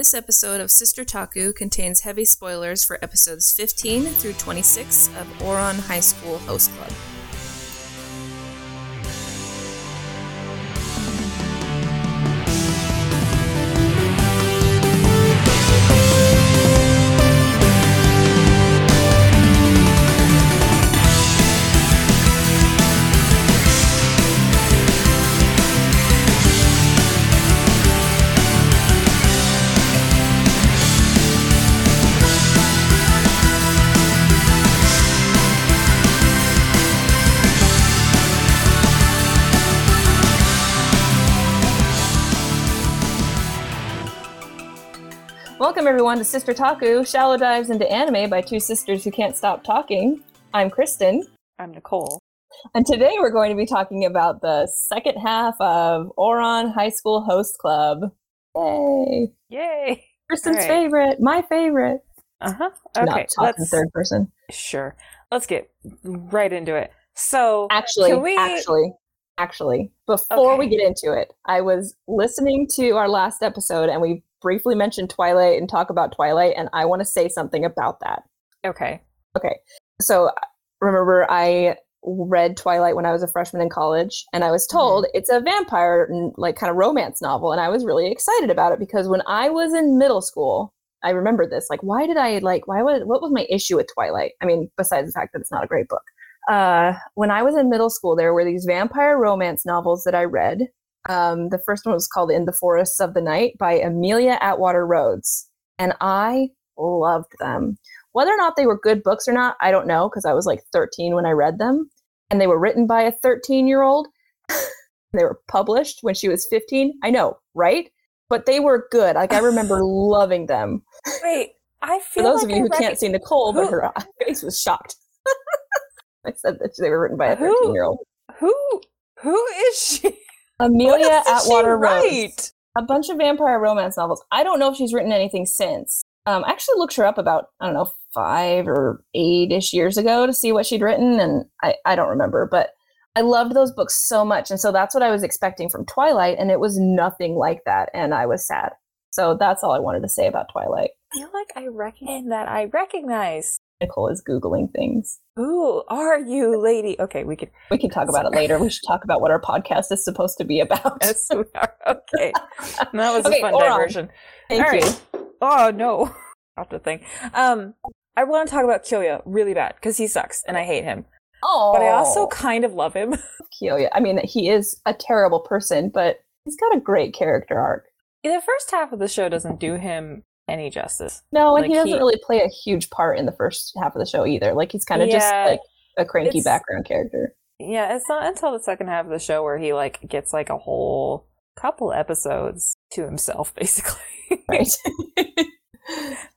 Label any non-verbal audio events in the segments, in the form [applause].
This episode of Sister Taku contains heavy spoilers for episodes 15 through 26 of Ouran High School Host Club. Everyone to Sister Taku, shallow dives into anime by two sisters who can't stop talking. I'm Kristen, I'm Nicole. and today we're going to be talking about the second half of Ouran High School Host Club. Yay! Yay! Kristen's right. favorite, my favorite. Uh huh. Not Okay, talking let's third person. sure. Let's get right into it. So, Actually, Can we- actually, actually, before we get into it, I was listening to our last episode and we briefly mentioned Twilight and talk about Twilight, and I want to say something about that. okay, Okay. So remember, I read Twilight when I was a freshman in college, and I was told it's a vampire, like kind of romance novel. And I was really excited about it because when I was in middle school, I remember this. Like, why did I like, why was, what was my issue with Twilight? I mean, besides the fact that it's not a great book. Uh, when I was in middle school, there were these vampire romance novels that I read. Um, the first one was called In the Forests of the Night by Amelia Atwater Rhodes. And I loved them. Whether or not they were good books or not, I don't know because I was like 13 when I read them. And they were written by a 13 year old. [laughs] they were published when she was 15. I know, right? But they were good. Like I remember [laughs] loving them. wait. I For feel those like of you I who can't see Nicole, but Who- her face was shocked. [laughs] I said that they were written by a 13 year old. who who is she? What Amelia else did she Atwater Rhodes. write? a bunch of vampire romance novels. I don't know if she's written anything since. Um, I actually looked her up about I don't know five or eight ish years ago to see what she'd written, and I I don't remember, but I loved those books so much, and so that's what I was expecting from Twilight, and it was nothing like that, and I was sad. So that's all I wanted to say about Twilight. I feel like I recognize that I recognize. Nicole is googling things. Who are you, lady? Okay, we could. We can talk about it later. We should talk about what our podcast is supposed to be about. [laughs] Yes, we are. Okay, [laughs] that was Okay, a fun diversion. Thank All you. right. Oh no, [laughs] off the thing. Um, I want to talk about Kyoya really bad because he sucks and I hate him. Oh, But I also kind of love him. Kyoya. I mean, he is a terrible person, but he's got a great character arc. the first half of the show doesn't do him any justice. No, and Like, he doesn't he- really play a huge part in the first half of the show either. Like he's kind of just like a cranky background character. Yeah, it's not until the second half of the show where he like gets like a whole couple episodes to himself, [laughs] basically. Right. [laughs] [laughs]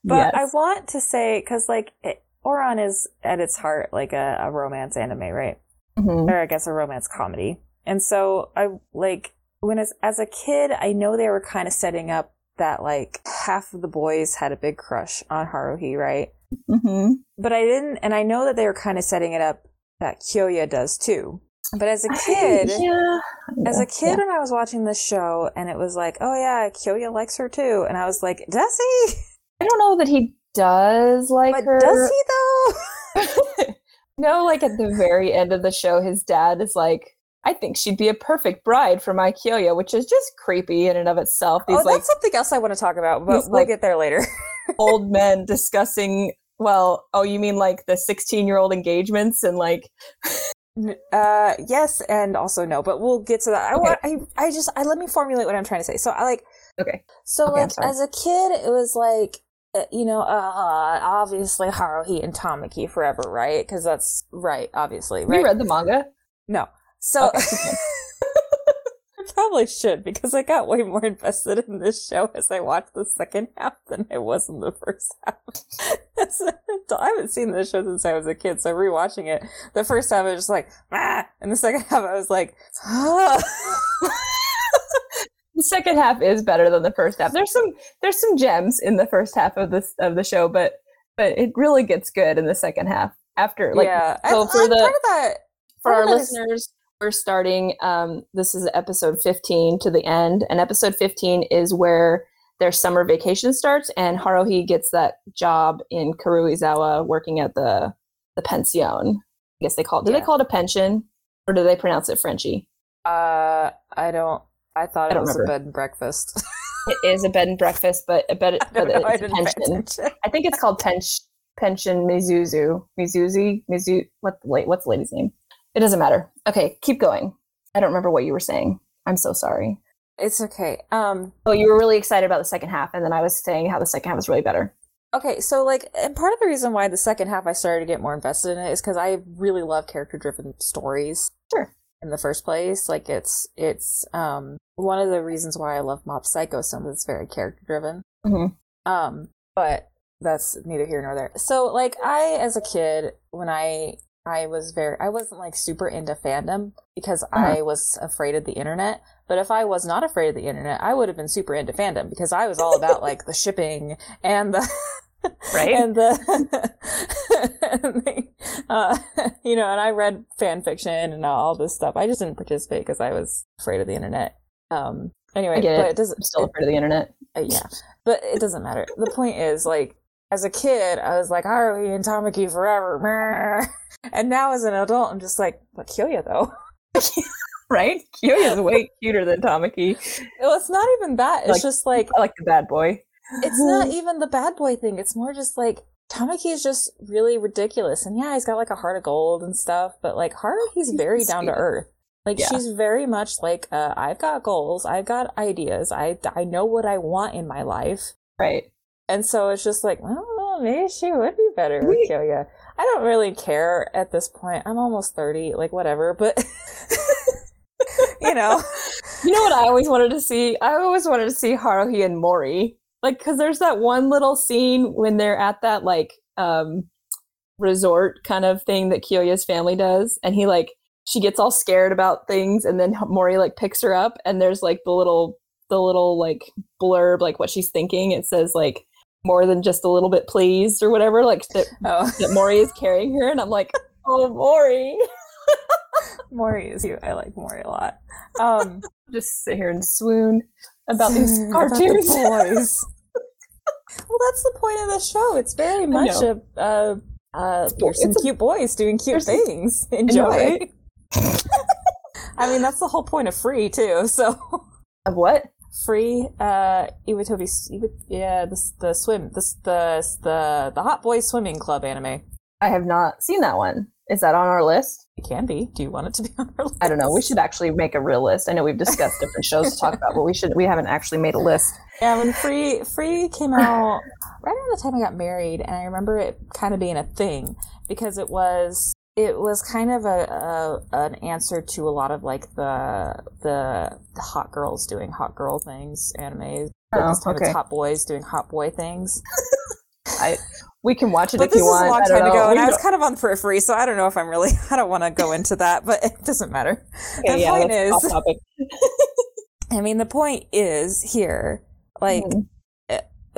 But I want to say because like it, Ouran is at its heart like a, a romance anime, right? Mhm. or I guess a romance comedy. And so I like when as as a kid, I know they were kind of setting up that like half of the boys had a big crush on Haruhi, right? Mhm. But I didn't, and I know that they were kind of setting it up that Kyoya does too. But as a kid, yeah. as a Yeah. kid, when I was watching this show, and it was like, oh yeah, Kyoya likes her too, and I was like, does he? [laughs] I don't know that he does like But her. does he though? [laughs] no, like at the very end of the show, his dad is like, "I think she'd be a perfect bride for my Kyoya," which is just creepy in and of itself. These oh, like that's something else I want to talk about, but we'll like- get there later. [laughs] old men discussing. Well, oh, you mean like the sixteen-year-old engagements and like Uh, yes, and also no, but we'll get to that. I Okay. want, I, I just, I let me formulate what I'm trying to say. So I like, okay, so Okay, like as a kid, it was like, uh, you know, uh, obviously Haruhi and Tamaki forever, right? Because that's right, obviously, right? you read the manga? no, so Okay. [laughs] I probably should because I got way more invested in this show as I watched the second half than I was in the first half. [laughs] I haven't seen this show since I was a kid, so rewatching it, the first half I was just like, ah, and the second [laughs] half I was like, ah. the second half is better than the first half. There's some there's some gems in the first half of this of the show, but but it really gets good in the second half. After like yeah, so I, for I, the- that, for our of that is- listeners, we're starting um this is episode 15 to the end, and episode 15 is where their summer vacation starts, and Haruhi gets that job in Karuizawa working at the the pension. I guess they call it. Do Yeah. they call it a pension, or do they pronounce it Frenchy? Uh, I don't. I thought it don't was remember. a bed and breakfast. [laughs] It is a bed and breakfast, but a bed, [laughs] I but know. It's a pension. I think it's called Pench, Pension Mizuzu. Mizuzi? Mizu what la- what's the lady's name? It doesn't matter. Okay, keep going. I don't remember what you were saying. I'm so sorry. It's okay. Um. Oh, you were really excited about the second half, and then I was saying how the second half was really better. Okay, so like, and part of the reason why the second half I started to get more invested in it is because I really love character-driven stories. Sure. In the first place, like it's it's um one of the reasons why I love Mob Psycho so much. It's very character-driven. Mhm. Um, but that's neither here nor there. So like, I as a kid when I I was very I wasn't like super into fandom because I was afraid of the internet. But if I was not afraid of the internet, I would have been super into fandom because I was all about like the shipping and the [laughs] Right. and the, and [laughs] the uh, you know, and I read fan fiction and all this stuff. I just didn't participate because I was afraid of the internet. Um, anyway, but it. it doesn't. I'm still afraid of the internet. uh, yeah, but it doesn't matter. The point is, like, as a kid, I was like, Haruhi and Tamaki forever. [laughs] meh." And now as an adult, I'm just like, but Kyoya though. [laughs] Right? Kyoya is way cuter than Tamaki. Well, it's not even that. It's Like- just like, I like the bad boy. it's not even the bad boy thing. It's more just like, Tamaki is just really ridiculous. And yeah, he's got like a heart of gold and stuff, but like, Haruhi's very down to earth. Like Yeah. she's very much like, uh, I've got goals, I've got ideas, I I know what I want in my life, Right. And so it's just like, well, maybe she would be better with Kyoya. I don't really care at this point. I'm almost 30, like whatever, but [laughs] you know. You know what I always wanted to see? I always wanted to see Haruhi and Mori. Like, because there's that one little scene when they're at that, like, um, resort kind of thing that Kyoya's family does. And he, like, she gets all scared about things. And then Mori, like, picks her up. And there's, like, the little, the little, like, blurb, like, what she's thinking. It says, like, more than just a little bit pleased or whatever. Like, that, Oh, that Mori is carrying her. And I'm like, oh, Mori. Mori is cute. I like Mori a lot. Um, [laughs] Just sit here and swoon about these [laughs] about the boys. [laughs] well, that's the point of the show. It's very much a, uh, uh, there's some It's a- cute boys doing cute things. Enjoy. right? I mean, that's the whole point of free too. So. Of what? Free uh Iwatobi Iwa- yeah the the swim this the the the hot boy swimming club anime I have not seen that one. Is that on our list? it can be do you want it to be on our list I don't know. We should actually make a real list. I know we've discussed different shows to talk about, but we should. We haven't actually made a list. yeah when free free came out right around the time I got married and I remember it kind of being a thing because it was it was kind of a, a an answer to a lot of like the the, the hot girls doing hot girl things anime Oh, okay. hot boys doing hot boy things I we can watch it But if this you is want. a long I don't time ago, and I was kind of on the periphery, so I don't know if I'm really. [laughs] I don't want to go into that, but it doesn't matter. Okay, the yeah, point is- [laughs] I mean, the point is here, like Mhm.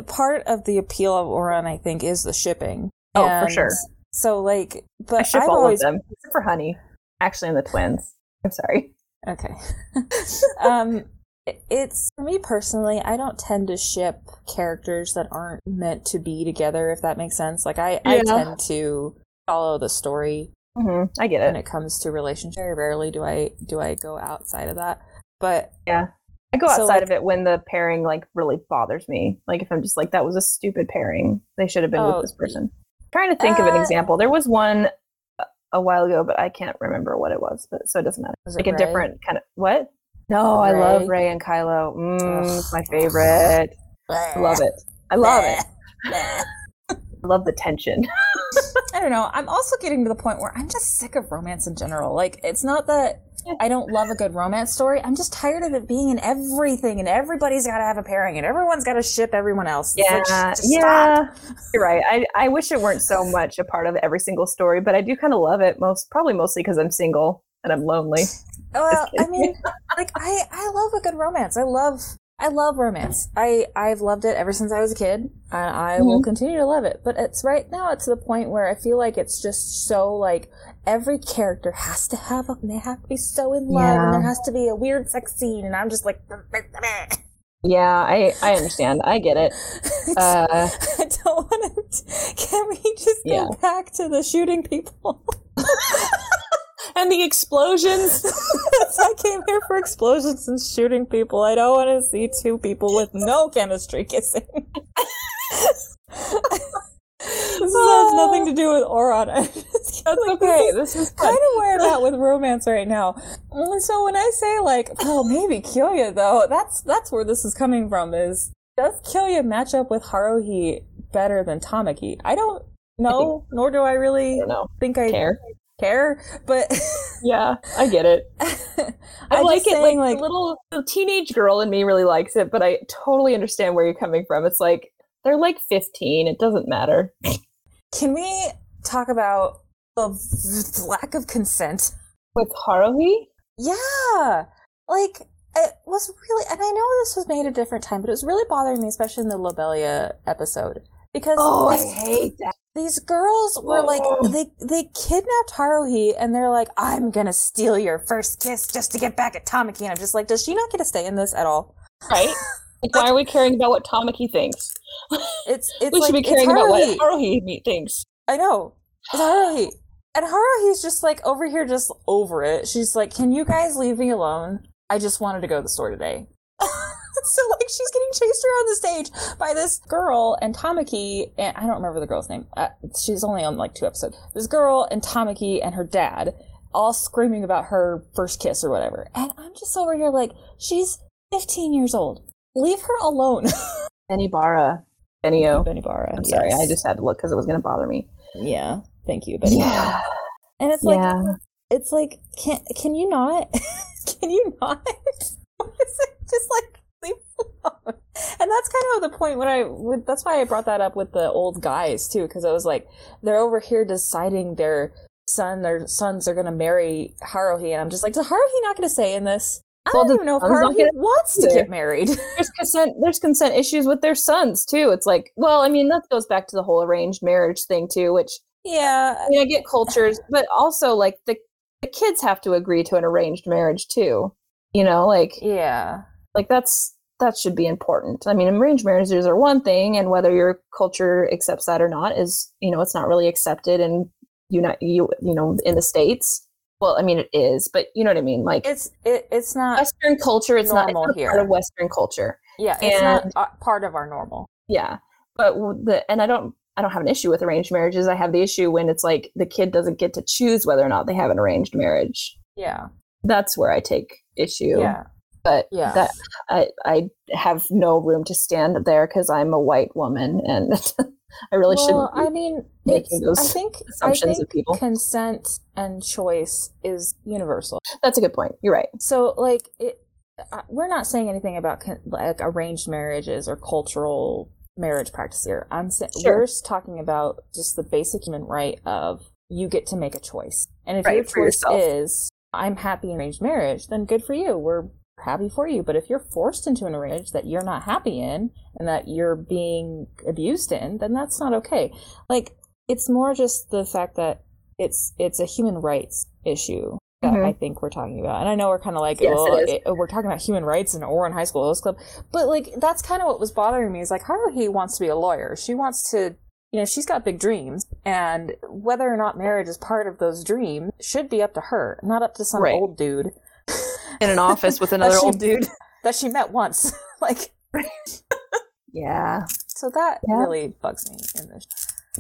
part of the appeal of Ouran, I think, is the shipping. Oh, for sure. So, like, I but ship I've all always of them except for Honey. Actually, and the twins. I'm sorry. okay. [laughs] um, it's for me personally. I don't tend to ship characters that aren't meant to be together. If that makes sense. Like, I I tend to follow the story hmm I get it. when it. comes to relationship. Very rarely do I do I go outside of that. But yeah, I go So, outside like- of it when the pairing like really bothers me. Like if I'm just like that was a stupid pairing. They should have been Oh, with this person. Trying to think of an uh, example. There was one a- while ago, but I can't remember what it was. But so it doesn't matter. It like a Ray? different kind of what? No, I love Rey? Rey and Kylo. Mm, it's my favorite. I love it. I love it. [laughs] I love the tension. [laughs] I don't know. I'm also getting to the point where I'm just sick of romance in general. Like, it's not that I don't love a good romance story. I'm just tired of it being in everything, and everybody's got to have a pairing, and everyone's got to ship everyone else. Yeah, like, yeah. stop. You're right. I I wish it weren't so much a part of every single story, but I do kind of love it. Most probably mostly because I'm single and I'm lonely. Well, I mean, like I I love a good romance. I love I love romance. I I've loved it ever since I was a kid, and I will continue to love it. But it's right now it's to the point where I feel like it's just so like every character has to have a they have to be so in love, and there has to be a weird sex scene, and I'm just like. Yeah, I I understand. I get it. [laughs] Uh, I don't want to. Can we just go Yeah. back to the shooting people? [laughs] [laughs] and the explosions. [laughs] [laughs] I came here for explosions and shooting people. I don't want to see two people with no chemistry kissing. this has nothing to do with Ouran. [laughs] I That's like, okay. This is This is kind of where I'm at with romance right now. Mm, so when I say like, oh, maybe Kyoya though, that's that's where this is coming from. Is does Kyoya match up with Haruhi better than Tamaki? I don't know, nor do I I really know. think I Care. Care. But Yeah, I get it. [laughs] I I'm like it. saying, like, the little the teenage girl in me really likes it, but I totally understand where you're coming from. It's like they're like 15. It doesn't matter. Can we talk about the lack of consent? With Haruhi, Yeah, like it was really, and I know this was made a different time, but it was really bothering me, especially in the Lobelia episode, because oh, I hate that. These girls were like they they kidnapped Haruhi, and they're like, "I'm gonna steal your first kiss just to get back at Tamaki," and I'm just like, does she not get to stay in this at all? Right? Like, why are we caring about what Tamaki thinks? It's it's we like should be caring about what Haruhi thinks. I know. It's Haruhi. And Haruhi's just like over here, just over it. She's like, Can you guys leave me alone? I just wanted to go to the store today. [laughs] so, like, she's getting chased around the stage by this girl and Tamaki, and I don't remember the girl's name. Uh, she's only on like two episodes. This girl and Tamaki and her dad all screaming about her first kiss or whatever. And I'm just over here like, She's 15 years old. Leave her alone. [laughs] Benibara. Benio. Benny Barra. I'm sorry, I just had to look because it was going to bother me. Yeah. Thank you, Betty. Yeah. And it's like, yeah. it's like can can you not [laughs] can you not just like leave [laughs] alone? and that's kind of the point when i with, that's why i brought that up with the old guys too because i was like they're over here deciding their son their sons are going to marry haruhi and i'm just like is haruhi not going to say in this i Well, don't even know if haruhi gonna wants to get married [laughs] There's consent. There's consent issues with their sons too. It's like, well, I mean, that goes back to the whole arranged marriage thing too. Which yeah I mean, I get cultures, but also like the the kids have to agree to an arranged marriage too. You know, like yeah like that's that should be important. I mean, arranged marriages are one thing, and whether your culture accepts that or not is, you know, it's not really accepted in you know you you know in the states. Well, I mean, it is, but you know what I mean. Like it's it, it's not Western culture, it's not, it's not here. part of Western culture. yeah it's not and- uh, part of our normal Yeah, but the and I don't I don't have an issue with arranged marriages. I have the issue when it's like the kid doesn't get to choose whether or not they have an arranged marriage. yeah That's where I take issue. yeah but Yeah. that I I have no room to stand there because I'm a white woman and [laughs] I really well, shouldn't. I mean, making those I think assumptions I of people. consent and choice is universal. That's a good point. You're right. So, like, it, we're not saying anything about like arranged marriages or cultural marriage practice here. I'm saying Sure. we're just talking about just the basic human right of you get to make a choice, and if Right, your choice is I'm happy in arranged marriage, then good for you. We're happy for you. But if you're forced into an arranged that you're not happy in and that you're being abused in, then that's not okay. Like it's more just the fact that it's it's a human rights issue that Mhm. I think we're talking about. And I know we're kind of like, Yes, well, it it- we're talking about human rights in Ouran High School Host Club, but like that's kind of what was bothering me. Is like Haruhi wants to be a lawyer. She wants to. You know, she's got big dreams, and whether or not marriage is part of those dreams should be up to her, not up to some Right. old dude In an office with [laughs] another old dude. that she met once. [laughs] like, Yeah. so that Yeah. really bugs me in this.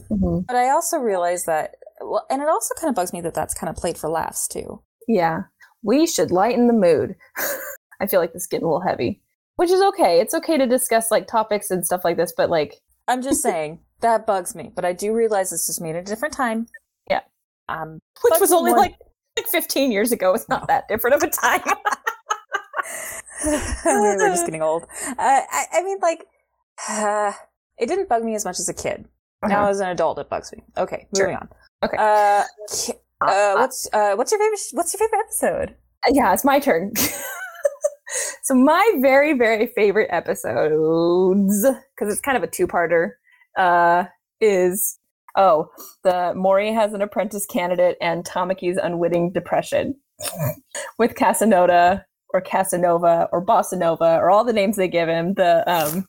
hmm But I also realize that, well, and it also kind of bugs me that that's kind of played for laughs too. Yeah. We should lighten the mood. [laughs] I feel like this is getting a little heavy, which is okay. It's okay to discuss like topics and stuff like this, but like, I'm just saying that bugs me, but I do realize this is made at a different time. Yeah. Um, which was only like like 15 years ago. It's not that different of a time. [laughs] We're just getting old. Uh, I, I mean, like, uh, [sighs] it didn't bug me as much as a kid. Now Uh-huh. as an adult, it bugs me. Okay, Sure. moving on. Okay. Uh, uh, Uh, what's uh, what's your favorite? What's your favorite episode? yeah, it's my turn. [laughs] so my very very favorite episodes because it's kind of a two-parter uh is oh the Mori has an apprentice candidate and Tamaki's unwitting depression with Casanova or Casanova or Bossa Nova or all the names they give him. The um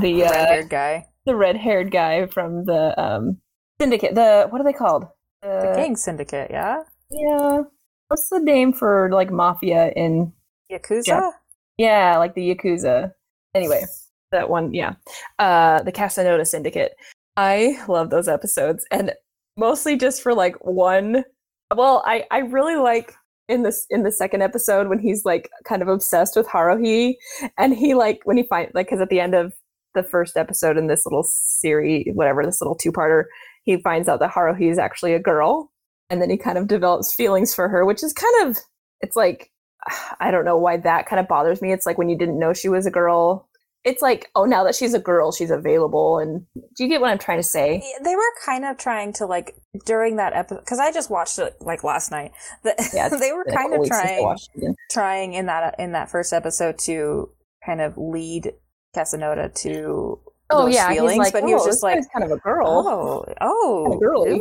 the uh, Red-haired guy. the red haired guy from the um syndicate. The what are they called? The Uh, gang syndicate, yeah? Yeah. What's the name for like mafia in Yakuza? Yeah. yeah, like the Yakuza. Anyway, that one, yeah. Uh the Casanova Syndicate. I love those episodes and mostly just for like one well, I I really like in this in the second episode when he's like kind of obsessed with Haruhi and he like when he find like cuz at the end of the first episode in this little series whatever this little two-parter he finds out that Haruhi is actually a girl and then he kind of develops feelings for her which is kind of it's like [sighs] I don't know why that kind of bothers me. It's like when you didn't know she was a girl. It's like, oh, now that she's a girl, she's available. And do you get what I'm trying to say? They were kind of trying to like during that episode because I just watched it like last night. [laughs] The, Yeah, [laughs] they were kind of weeks since I trying watched it again. trying in that in that first episode to kind of lead Casanova to Oh yeah, feelings, he's like, but he oh, was just like, kind of a girl. oh, oh, Kinda girly. ew,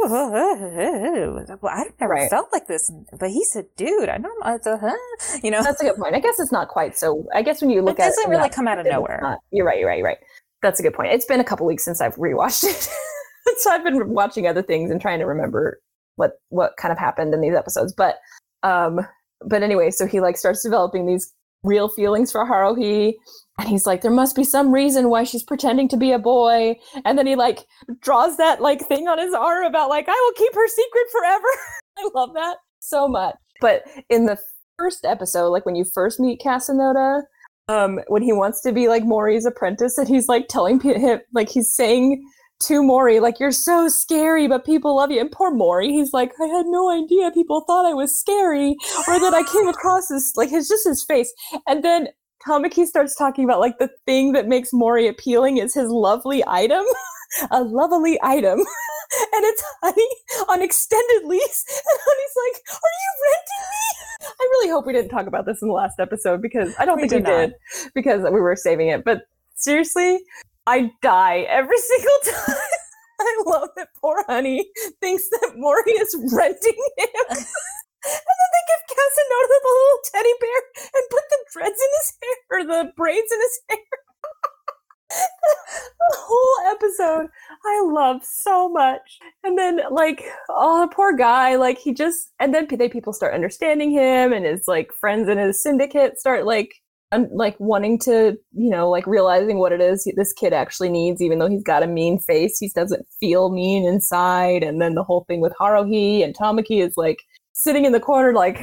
well, I've never Right. felt like this, but he's a dude. I know, it's a, huh? you know, That's a good point. I guess it's not quite so. I guess when you look it at it, doesn't really that come out of nowhere. not- you're right. You're right. You're right. That's a good point. It's been a couple weeks since I've rewatched it, [laughs] so I've been watching other things and trying to remember what what kind of happened in these episodes. But um, but anyway, so he like starts developing these real feelings for Haruhi, and he's like, there must be some reason why she's pretending to be a boy, and then he like draws that like thing on his arm about like I will keep her secret forever. [laughs] I love that so much. But in the first episode, like when you first meet Casanova, um, when he wants to be like Mori's apprentice, and he's like telling him, like he's saying to Mori, like you're so scary, but people love you. And poor Mori, he's like, I had no idea people thought I was scary, or that I came across as like his just his face. And then Tamaki starts talking about like the thing that makes Mori appealing is his lovely item, [laughs] a lovely item. [laughs] and it's Honey on extended lease. [laughs] And Honey's like, Are you renting me? I really hope we didn't talk about this in the last episode because I don't We think we not. did because we were saving it. But seriously, I die every single [laughs] time. I love that poor Honey thinks that Mori is renting him. [laughs] and then they give Casanova the little teddy bear and put the dreads in his hair or the braids in his [laughs] hair. the whole episode I love so much. And then like, oh, poor guy, like he just and then they people start understanding him and his like friends in his syndicate start like un- like wanting to, you know, like realizing what it is this kid actually needs even though he's got a mean face, he doesn't feel mean inside and then the whole thing with Haruhi and Tamaki is like sitting in the corner like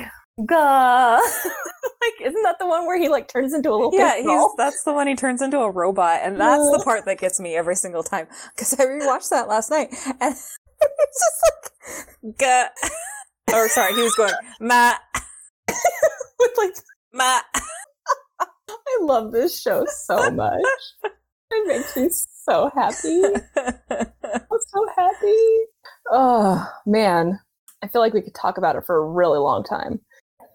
Gah. [laughs] like isn't that the one where he like turns into a little Yeah, he's that's the one he turns into a robot, and that's the part that gets me every single time because I rewatched that last night, [laughs] and it's just like, Gah. [laughs] or sorry, he was going ma with like ma. [laughs] I love this show so much. it makes me so happy. [laughs] I'm so happy. Oh man. I feel like we could talk about it for a really long time.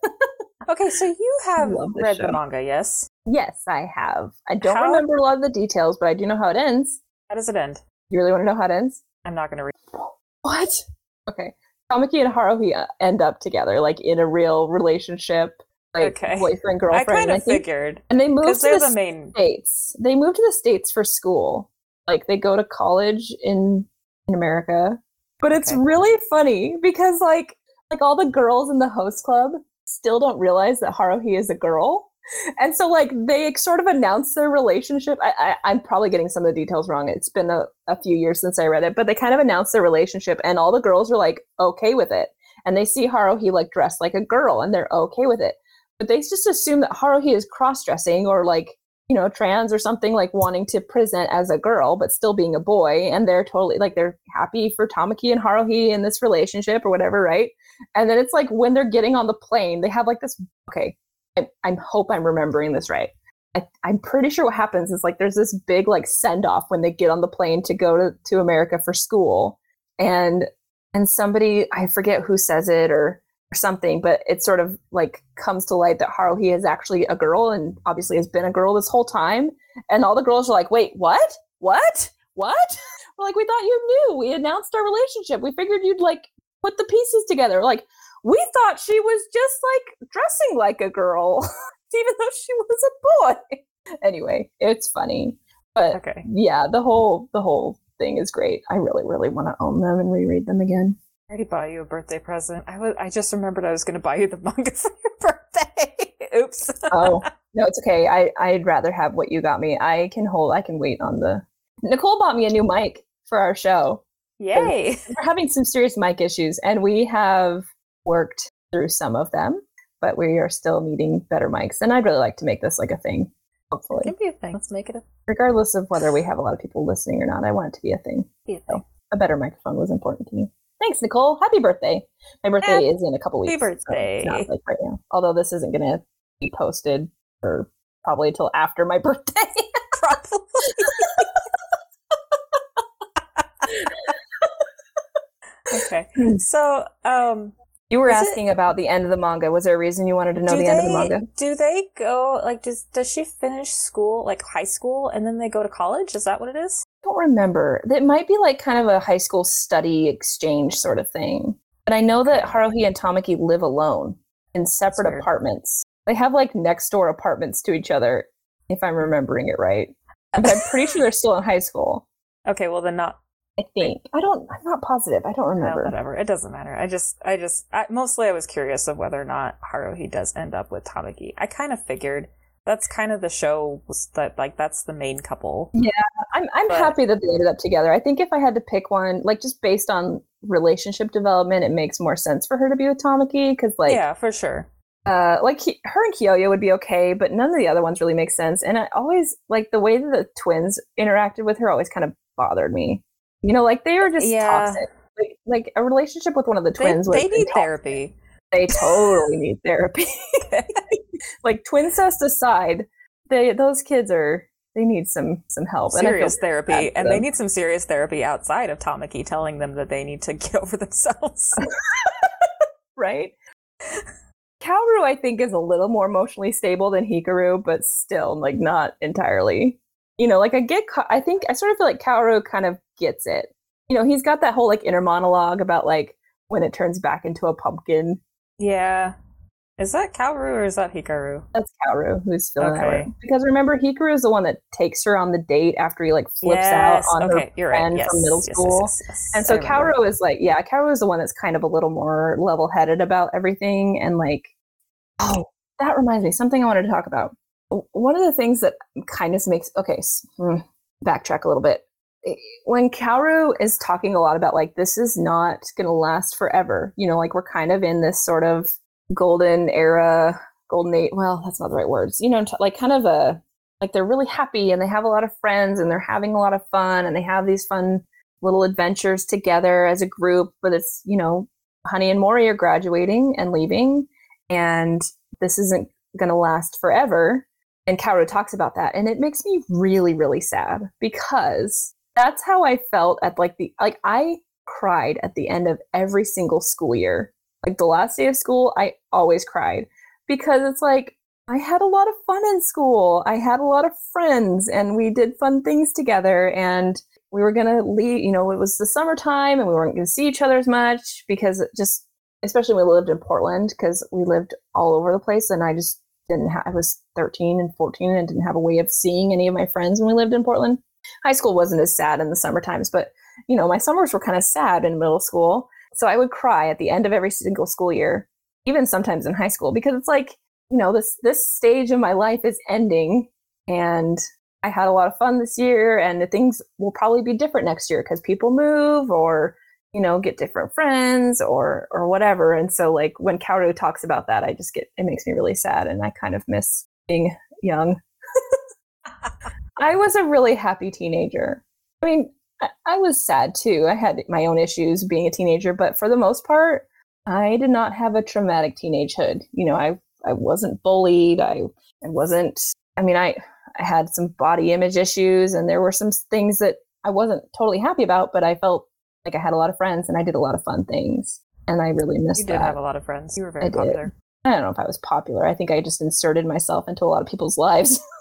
[laughs] okay, so you have read show. the manga, yes? Yes, I have. I don't How- remember a lot of the details, but I do know how it ends. How does it end? You really want to know how it ends? I'm not going to read. What? Okay. Tamaki and Haruhi uh, end up together, like in a real relationship, like Okay. boyfriend [laughs] girlfriend. I kind and of figured and they move because to the the main. states. They moved to the states for school. Like they go to college in in America. But it's Okay. really funny because like like all the girls in the host club still don't realize that Haruhi is a girl. And so like they sort of announce their relationship. I, I I'm probably getting some of the details wrong. It's been a, a few years since I read it, but they kind of announce their relationship and all the girls are like okay with it. And they see Haruhi like dressed like a girl and they're okay with it. But they just assume that Haruhi is cross dressing or like you know, trans or something like wanting to present as a girl but still being a boy, and they're totally like they're happy for Tamaki and Haruhi in this relationship or whatever, right? And then it's like when they're getting on the plane, they have like this. Okay, I, I hope I'm remembering this right. I, I'm pretty sure what happens is like there's this big like send off when they get on the plane to go to, to America for school, and and somebody I forget who says it or or something, but it sort of like comes to light that Haruhi is actually a girl and obviously has been a girl this whole time. And all the girls are like, wait, what? What? What? [laughs] We're like, we thought you knew. We announced our relationship. We figured you'd like put the pieces together. Like, we thought she was just like dressing like a girl. [laughs] even though she was a boy. [laughs] Anyway, it's funny. But Okay. yeah, the whole the whole thing is great. I really, really want to own them and reread them again. I already bought you a birthday present. I was I just remembered I was gonna buy you the manga [laughs] for your birthday. [laughs] Oops. Oh [laughs] no, it's okay. I I'd rather have what you got me. I can hold. I can wait on the. Nicole bought me a new mic for our show. Yay. We're having some serious mic issues, and we have worked through some of them, but we are still needing better mics. And I'd really like to make this like a thing. Hopefully, Can be a thing. Let's make it a, regardless of whether we have a lot of people listening or not, I want it to be a thing. be a thing. A better microphone was important to me. Thanks, Nicole. Happy birthday. My birthday Happy is in a couple weeks. so birthday. not like right now. Although this isn't going to be posted for probably until after my [laughs] birthday. Probably. okay. [laughs] So, um, you were Is it- asking about the end of the manga. Was there a reason you wanted to know the they end of the manga? do they go like does does she finish school like high school and then they go to college? Is that what it is? Don't remember. It might be like kind of a high school study exchange sort of thing. But I know that Haruhi and Tamaki live alone in separate apartments. They have like next door apartments to each other, if I'm remembering it right. But I'm pretty sure they're still in high school. Okay, well then not I think. I don't. I'm not positive. I don't no, remember. whatever. It doesn't matter. I just I just I, mostly I was curious of whether or not Haruhi does end up with Tamaki. I kind of figured that's kind of the show that like that's the main couple. Yeah, I'm I'm But- happy that they ended up together. I think if I had to pick one, like just based on relationship development, it makes more sense for her to be with Tamaki because like yeah, for sure. uh like he, her and Kyoya would be okay, but none of the other ones really make sense. And I always like the way that the twins interacted with her always kind of bothered me. You know, like they were just Yeah. toxic. Like, like a relationship with one of the twins. they was need toxic. therapy. They totally need therapy. [laughs] like twin twincest aside, they those kids are they need some some help. And serious therapy, bad for and they need some serious therapy outside of Tamaki telling them that they need to get over themselves. [laughs] right? Kaoru, I think, is a little more emotionally stable than Hikaru, but still, like, not entirely. You know, like, I get, I think, I sort of feel like Kaoru kind of gets it. You know, he's got that whole, like, inner monologue about, like, when it turns back into a pumpkin. Yeah. Is that Kaoru or is that Hikaru? That's Kaoru who's feeling that way. Because remember, Hikaru is the one that takes her on the date after he, like, flips out on okay, her you're right. friend Yes, from middle yes, yes, school. yes, yes. And so. Kaoru is like, yeah, Kaoru is the one that's kind of a little more level headed about everything. And like, oh, that reminds me, something I wanted to talk about. One of the things that kind of makes, okay, hmm, backtrack a little bit. I- When Kaoru is talking a lot about like, this is not going to last forever, you know, like we're kind of in this sort of golden era, golden age. Well, that's not the right words, you know, t- like kind of a, like they're really happy and they have a lot of friends and they're having a lot of fun and they have these fun little adventures together as a group but it's you know honey and mori are graduating and leaving and this isn't going to last forever and kaoru talks about that and it makes me really really sad because that's how i felt at like the like i cried at the end of every single school year like the last day of school i always cried because it's like I had a lot of fun in school. I had a lot of friends and we did fun things together and we were going to leave, you know, it was the summertime and we weren't going to see each other as much because just especially we lived in Portland because we lived all over the place and I just didn't have I was 13 and 14 and didn't have a way of seeing any of my friends when we lived in Portland. High school wasn't as sad in the summer times, but you know, my summers were kind of sad in middle school. So I would cry at the end of every single school year, even sometimes in high school because it's like you know this this stage of my life is ending and i had a lot of fun this year and the things will probably be different next year because people move or you know get different friends or or whatever and so like when kaoru talks about that i just get it makes me really sad and i kind of miss being young [laughs] i was a really happy teenager i mean I, I was sad too i had my own issues being a teenager but for the most part i did not have a traumatic teenagehood you know i I wasn't bullied. I I wasn't. I mean, I I had some body image issues, and there were some things that I wasn't totally happy about. But I felt like I had a lot of friends, and I did a lot of fun things, and I really missed You did that. have a lot of friends. You were I very did. popular. I don't know if I was popular. I think I just inserted myself into a lot of people's lives. [laughs]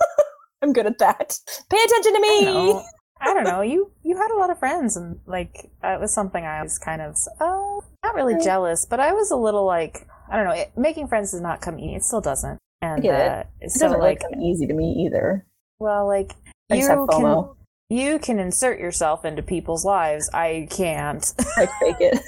I'm good at that. Pay attention to I me. don't know. I don't know. [laughs] You you had a lot of friends, and like it was something I was kind of oh, not really Right. jealous, but I was a little like I don't know. It, making friends does not come easy. It still doesn't. And it. uh, It so doesn't like come easy to me either. well like I you can you can insert yourself into people's lives. I can't. I fake it.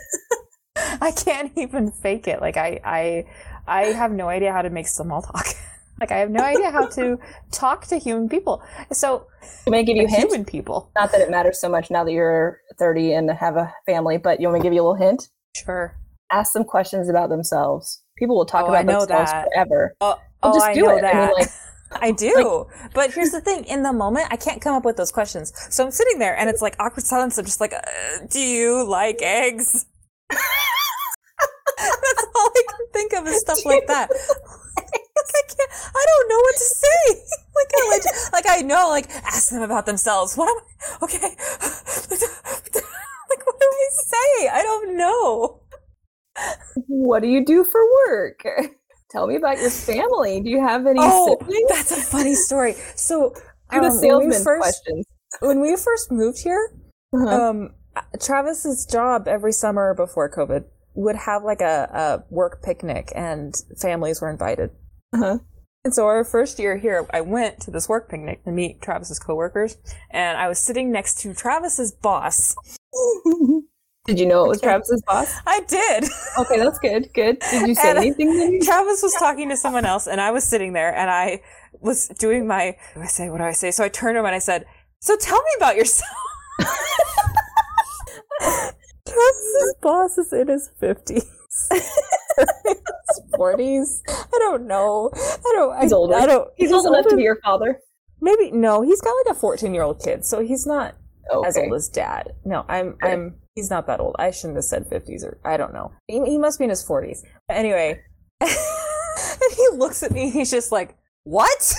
[laughs] I can't even fake it. Like I I I have no idea how to make small talk. [laughs] like I have no idea how to [laughs] talk to human people. So Can I give you a hint? human people. Not that it matters so much now that you're 30 and have a family, but you want me to give you a little hint? Sure. Ask them questions about themselves. People will talk Oh, about themselves that. forever. Oh, oh just I do know it. that. I mean, like, [laughs] I do. but [laughs] here's the thing. In the moment, I can't come up with those questions. So I'm sitting there and it's like awkward silence. I'm just like, uh, do you like eggs? That's all I can think of is stuff like that. [laughs] Like, I can't, I don't know what to say. [laughs] Like I, legit- like I know, like ask them about themselves. What am I, okay. [laughs] like what do I say? I don't know. what do you do for work? Tell me about your family. Do you have any Oh, siblings? that's a funny story. So the um, we salesman first questions. when we first moved here, Uh-huh. um, Travis's job every summer before COVID would have like a, a work picnic and families were invited. Uh-huh. And so our first year here, I went to this work picnic to meet Travis's coworkers, and I was sitting next to Travis's boss. [laughs] Did you know it was. [laughs] Travis's boss? I did. Okay, that's good. Good. Did you say And- anything? to me? [laughs] Travis was talking to someone else, and I was sitting there, and I was doing my. What do I say? What do I say? So I turned to him and I said, "So tell me about yourself." Travis's boss is in his fifties, forties. I don't know. I don't. He's I, older. I don't. He's old enough to be your father. Maybe no. He's got like a fourteen-year-old kid, so he's not Okay. as old as dad. No, I'm. Okay. I'm. He's not that old. I shouldn't have said fifties or I don't know. He, he must be in his forties. Anyway, [laughs] and he looks at me. He's just like, "What?"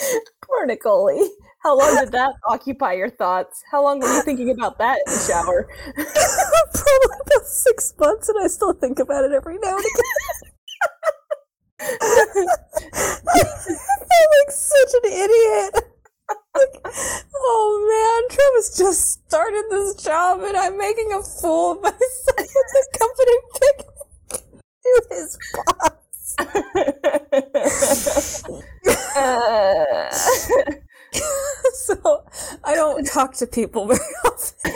[laughs] Poor Nicole. How long did that occupy your thoughts? How long were you thinking about that in the shower? [laughs] Probably about six months, and I still think about it every now and again. [laughs] I feel like such an idiot. Like, oh man, Travis just started this job, and I'm making a fool of myself at the company picnic to his boss. [laughs] Uh, [laughs] so I don't [laughs] talk to people very often.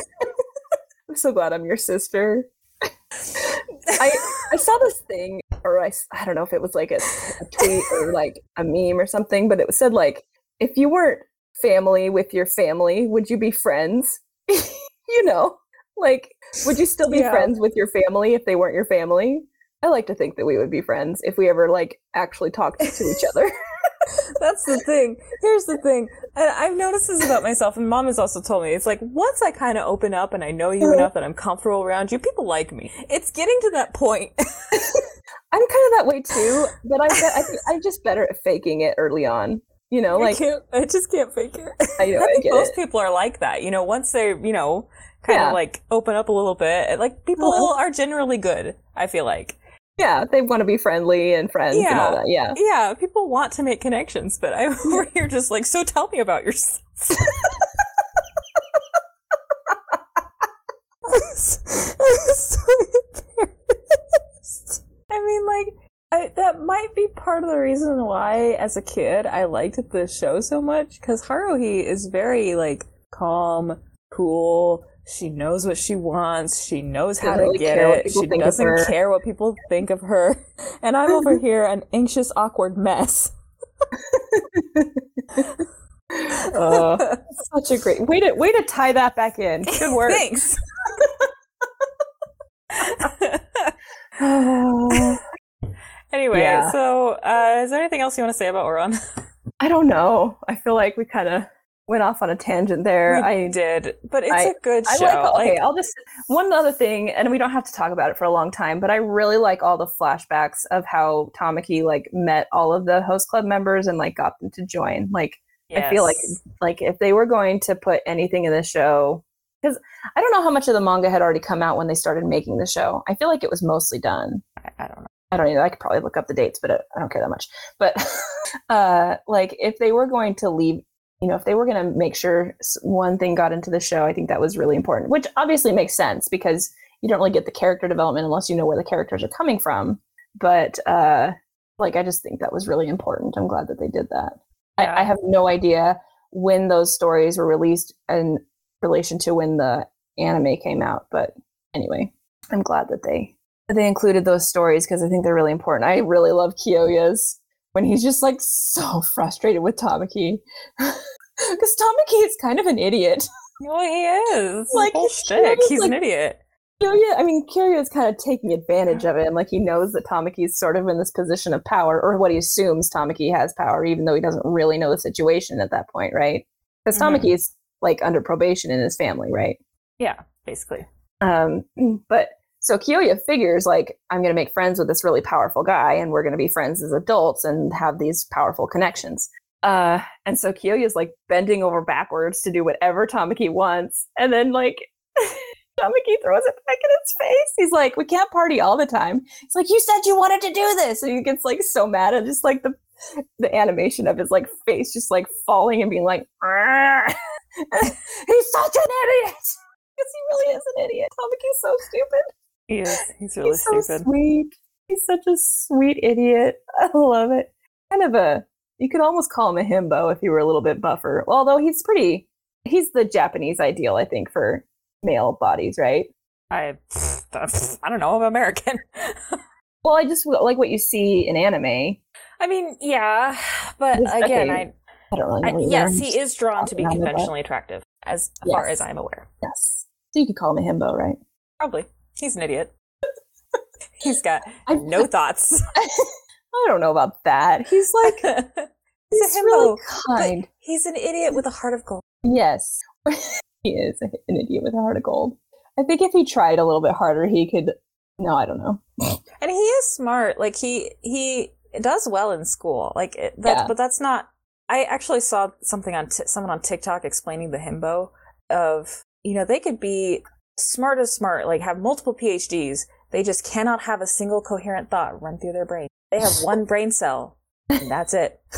I'm so glad I'm your sister. [laughs] I I saw this thing, or I, I don't know if it was like a, a tweet or like a meme or something, but it was said like, if you weren't family with your family, would you be friends? you know, like, would you still be Yeah. friends with your family if they weren't your family? I like to think that we would be friends if we ever like actually talked to each other. That's the thing. Here's the thing. And I've noticed this about myself, and mom has also told me. It's like once I kind of open up and I know you Uh-huh. enough that I'm comfortable around you, people like me. It's getting to that point. [laughs] I'm kind of that way too, but I, I I'm just better at faking it early on. You know, I like can't. I just can't fake it. [laughs] I know I I think most it. people are like that. You know, once they, you know, kind Yeah. of like open up a little bit, like people Uh-huh. are generally good. I feel like. Yeah, they want to be friendly and friends and all Yeah. that. Yeah. Yeah, people want to make connections, but I'm over here just like, so tell me about yourself. I'm so I'm so embarrassed. I mean, like, I, that might be part of the reason why, as a kid, I liked the show so much, because Haruhi is very, like, calm, cool, she knows what she wants, she knows how to really get it, she doesn't care what people think of her, [laughs] and I'm over here, an anxious, awkward mess. [laughs] Uh, such a great way to way to tie that back in. Good work. Thanks. [laughs] [sighs] anyway, Yeah. so uh, is there anything else you want to say about Ouran? I don't know. I feel like we kind of went off on a tangent there. I did, but it's I- a good I show. like okay. Like, I'll just one other thing, and we don't have to talk about it for a long time. But I really like all the flashbacks of how Tamaki like met all of the host club members and like got them to join. Like I feel like like if they were going to put anything in the show, because I don't know how much of the manga had already come out when they started making the show. I feel like it was mostly done. I, I don't know. I don't know. I could probably look up the dates, but I I don't care that much. But [laughs] uh, like, if they were going to leave, you know, if they were going to make sure one thing got into the show, I think that was really important. Which obviously makes sense because you don't really get the character development unless you know where the characters are coming from. but uh, like I just think that was really important. I'm glad that they did that. Yeah. I, I have no idea when those stories were released in relation to when the anime came out, but anyway, I'm glad that they they included those stories because I think they're really important. I really love Kyoya's when he's just like so [laughs] frustrated with Tamaki. [laughs] Because Tamaki is kind of an idiot. [laughs] Well, he is. Like, Like, whole he's shtick. He's an like- idiot. Kyoya, I mean, Kyoya is kind of taking advantage of him. Like he knows that Tamaki's sort of in this position of power, or what he assumes Tamaki has power, even though he doesn't really know the situation at that point, right? Because Mhm. Tamaki is like under probation in his family, right? Yeah, basically. Um, [clears throat] but so Kyoya figures like I'm going to make friends with this really powerful guy, and we're going to be friends as adults and have these powerful connections. Uh, and so Kyoya's like bending over backwards to do whatever Tamaki wants, and then like [laughs] Tamaki throws it back in his face. He's like, "We can't party all the time." He's like, "You said you wanted to do this," and he gets like so mad and just like the the animation of his like face just like falling and being like, [laughs] "He's such an idiot." [laughs] Because he really is an idiot. Tamaki's so stupid. He is. He's really He's so stupid. sweet. He's such a sweet idiot. [laughs] I love it. Kind of a you could almost call him a himbo if he were a little bit buffer. Although he's pretty he's the Japanese ideal, I think, for male bodies, right? I, I don't know. I'm American. [laughs] Well, I just like what you see in anime. I mean, yeah, but again, decade. I, I don't really I know. either. yes, he is drawn to be Talking about that. conventionally attractive, as far as I'm aware. Yes. So you could call him a himbo, right? Probably. He's an idiot. [laughs] He's got I, no thoughts. [laughs] I don't know about that. He's like [laughs] He's he's a really kind. He's an idiot with a heart of gold. Yes. he is an idiot with a heart of gold. I think if he tried a little bit harder, he could. No, I don't know. And he is smart. Like he he does well in school. Like it, that, Yeah. but that's not. I actually saw something on t- someone on TikTok explaining the himbo of you know they could be smart as smart, like have multiple PhDs. They just cannot have a single coherent thought run through their brain. They have one [laughs] brain cell, and that's it. [laughs]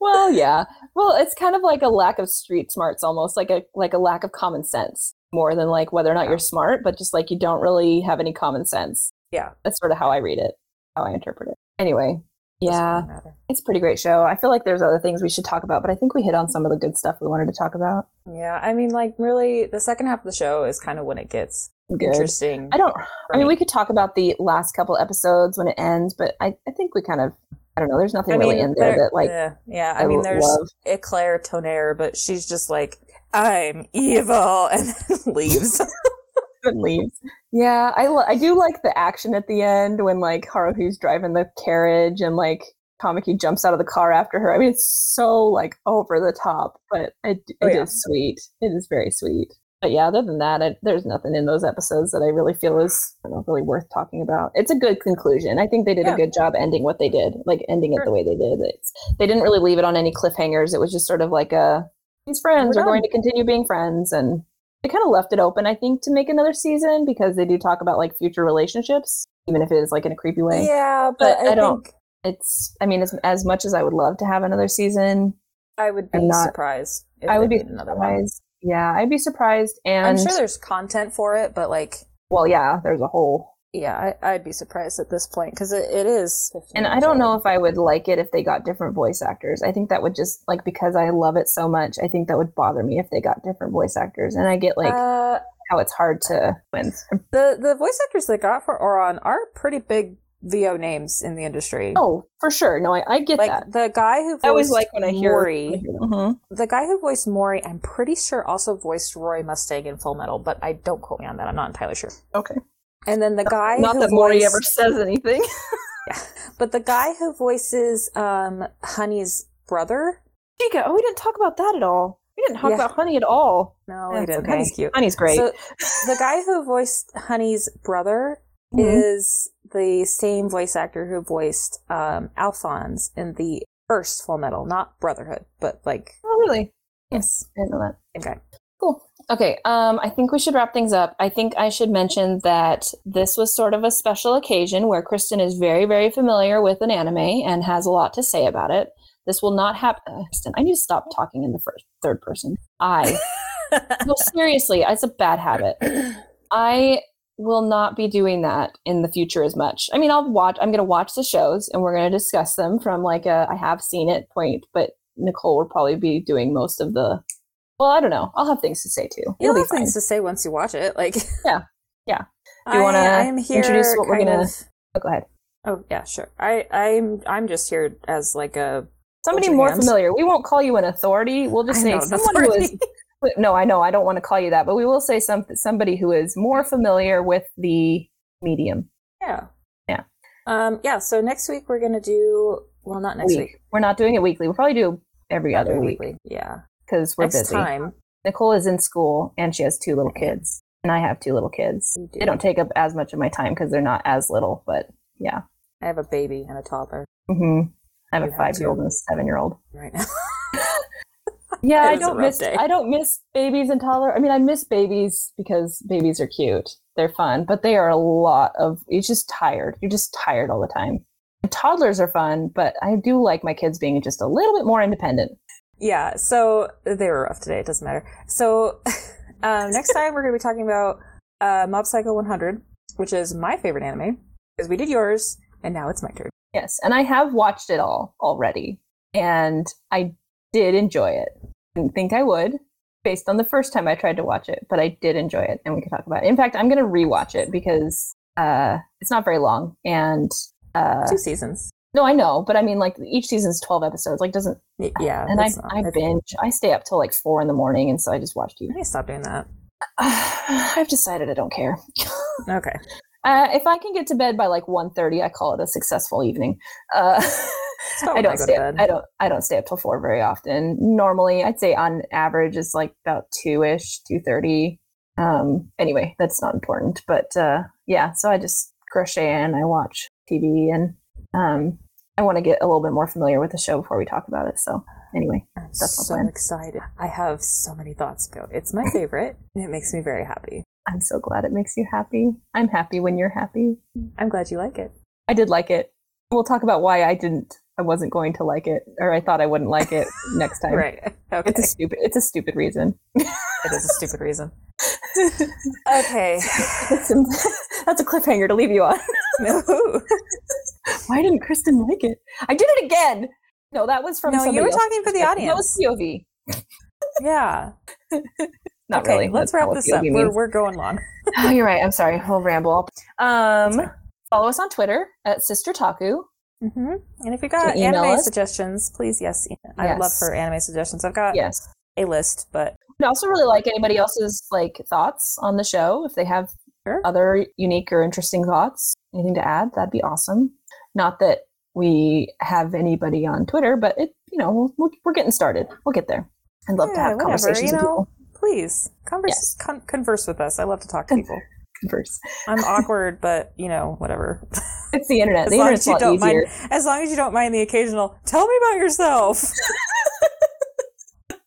Well, yeah. Well, it's kind of like a lack of street smarts, almost like a like a lack of common sense, more than like whether or not you're smart, but just like you don't really have any common sense. Yeah. That's sort of how I read it, how I interpret it. Anyway, yeah, it's a pretty great show. I feel like there's other things we should talk about, but I think we hit on some of the good stuff we wanted to talk about. Yeah. I mean, like really, the second half of the show is kind of when it gets Good. interesting. I don't. I mean, me. we could talk about the last couple episodes when it ends, but I, I think we kind of. I don't know. There's nothing I really in there there- that like yeah, yeah. I, I mean, there's love. Eclair Tonnerre, but she's just like, I'm evil, and then [laughs] leaves. [laughs] leaves. Yeah, I lo- I do like the action at the end when like Haruhi's driving the carriage and like Tamaki jumps out of the car after her. I mean, it's so like over the top, but it, oh, it Oh, is sweet. It is very sweet. But yeah, other than that, I, there's nothing in those episodes that I really feel is know, really worth talking about. It's a good conclusion. I think they did Yeah. a good job ending what they did, like ending it the way they did. It's, they didn't really leave it on any cliffhangers. It was just sort of like a these friends We're are going to continue being friends and they kind of left it open, I think, to make another season because they do talk about like future relationships, even if it is like in a creepy way. yeah, But but, I, I don't- think It's, I mean, as, as much as I would love to have another season, I would be not- surprised. I would be another one. surprised. Yeah, I'd be surprised. And I'm sure there's content for it, but like, well, yeah, there's a whole. Yeah, I, I'd be surprised at this point because it, it is. And I don't know if I would like it if they got different voice actors. I think that would just like because I love it so much. I think that would bother me if they got different voice actors. And I get like uh, how it's hard to win. [laughs] the the voice actors they got for Ouran are pretty big VO names in the industry. Oh, for sure. No, I, I get like that. the guy who voiced I always like when I hear. Mori, Mhm. the guy who voiced Mori, I'm pretty sure also voiced Roy Mustang in Full Metal, but I don't quote me on that. I'm not entirely sure. Okay. And then the guy Not who that Mori voiced- ever says anything. [laughs] but the guy who voices um Honey's brother. Chika, oh, we didn't talk about that at all. We didn't talk Yeah. about Honey at all. No, That's he didn't. okay. Honey's cute. Honey's great. So the guy who voiced Honey's brother Mhm. is the same voice actor who voiced um, Alphonse in the first Full Metal, not Brotherhood, but like oh, really? yes, I didn't know that. okay. Okay, um, I think we should wrap things up. I think I should mention that this was sort of a special occasion where Kristen is very, very familiar with an anime and has a lot to say about it. This will not happen. Uh, Kristen, I need to stop talking in the first, third person. I. [laughs] no, seriously, it's a bad habit. I will not be doing that in the future as much. I mean, I'll watch. I'm going to watch the shows and we're going to discuss them from like a I have seen it point. But Nicole will probably be doing most of the. Well, I don't know. I'll have things to say too. You'll have fine. things to say once you watch it. Like, [laughs] Yeah. Yeah. I, You I'm here introduce what we're gonna- of- Oh, go ahead. Oh yeah, sure. I I'm I'm just here as like a Somebody more familiar. We won't call you an authority. We'll just I say know, someone who is. [laughs] No, I know. I don't want to call you that, but we will say some somebody who is more familiar with the medium. yeah Yeah. Um yeah. So next week we're gonna do well not next week. week. We're not doing it weekly. We'll probably do every Not other week weekly. Yeah. Because we're next busy. time Nicole is in school and she has two little kids, and I have two little kids. do. They don't take up as much of my time because they're not as little, but yeah. I have a baby and a toddler hmm I have You a five year old and a seven year old. right now. [laughs] Yeah, I don't miss. day. I don't miss babies and toddler. I mean, I miss babies because babies are cute. They're fun, but they are a lot of. You're just tired. You're just tired all the time. And toddlers are fun, but I do like my kids being just a little bit more independent. Yeah, so they were rough today. It doesn't matter. So [laughs] um, next time we're going to be talking about uh, Mob Psycho 100, which is my favorite anime because we did yours and now it's my turn. Yes, and I have watched it all already, and I did enjoy it. Didn't think I would, based on the first time I tried to watch it, but I did enjoy it, and we can talk about it. In fact, I'm going to rewatch it because uh, it's not very long, and uh, Two seasons. No, I know, but I mean, like each season's 12 episodes. Like, doesn't Yeah, and I not- I binge. I stay up till like four in the morning, and so I just watched I you. need to stop doing that. [sighs] I've decided I don't care. [laughs] Okay. Uh, if I can get to bed by like 1.30, I call it a successful evening. Uh, [laughs] I don't to stay. Up. I don't. I don't stay up till four very often. Normally, I'd say on average it's like about two ish, two thirty. Um. Anyway, that's not important. But uh, yeah, so I just crochet and I watch TV, and um, I want to get a little bit more familiar with the show before we talk about it. So anyway, I'm That's so excited. I have so many thoughts about it. It's my [laughs] favorite and it makes me very happy. I'm so glad it makes you happy. I'm happy when you're happy. I'm glad you like it. I did like it. We'll talk about why I didn't. I wasn't going to like it, or I thought I wouldn't like it [laughs] next time. Right. [laughs] Okay. It's a stupid. It's a stupid reason. it is a stupid reason. Okay. That's a cliffhanger to leave you on. No. Why didn't Kristen like it? I did it again. No, that was from No, you were else. talking for the audience. That was POV. [laughs] Yeah. [laughs] Not okay, really. let's wrap this up. We're, we're going long. [laughs] oh, you're right. I'm sorry. We'll ramble. Um, follow us on Twitter at Sister Taku. hmm And if you got anime us? suggestions, please, yes. I would love Yes. for anime suggestions. I've got Yes. a list, but I'd also really like anybody else's like thoughts on the show. If they have Sure. other unique or interesting thoughts, anything to add, that'd be awesome. Not that we have anybody on Twitter, but it, you know, we're, we're getting started. We'll get there. I'd love to have whatever, conversations you with know. people. please converse Yes. con- converse with us. I love to talk to people. Converse. I'm [laughs] awkward, but you know, whatever. It's the internet. As the long as a you lot don't easier. mind, as long as you don't mind the occasional, tell me about yourself. [laughs]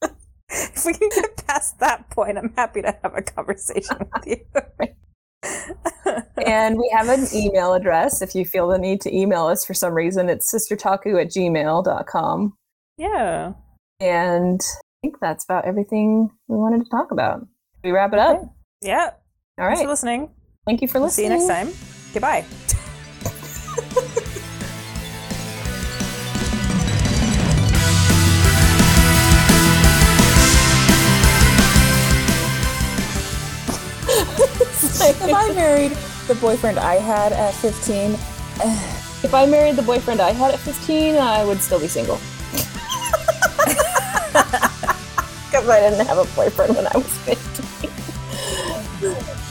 [laughs] if we can get past that point, I'm happy to have a conversation with you. And we have an email address if you feel the need to email us for some reason. It's sistertaku at gmail.com. yeah. And I think that's about everything we wanted to talk about. We wrap it up. Okay. Yeah. All Thanks right. for listening. Thank you for We'll see you next time. Goodbye. [laughs] if I married the boyfriend I had at 15. [sighs] If I married the boyfriend I had at 15, I would still be single. [laughs] Because I didn't have a boyfriend when I was 15.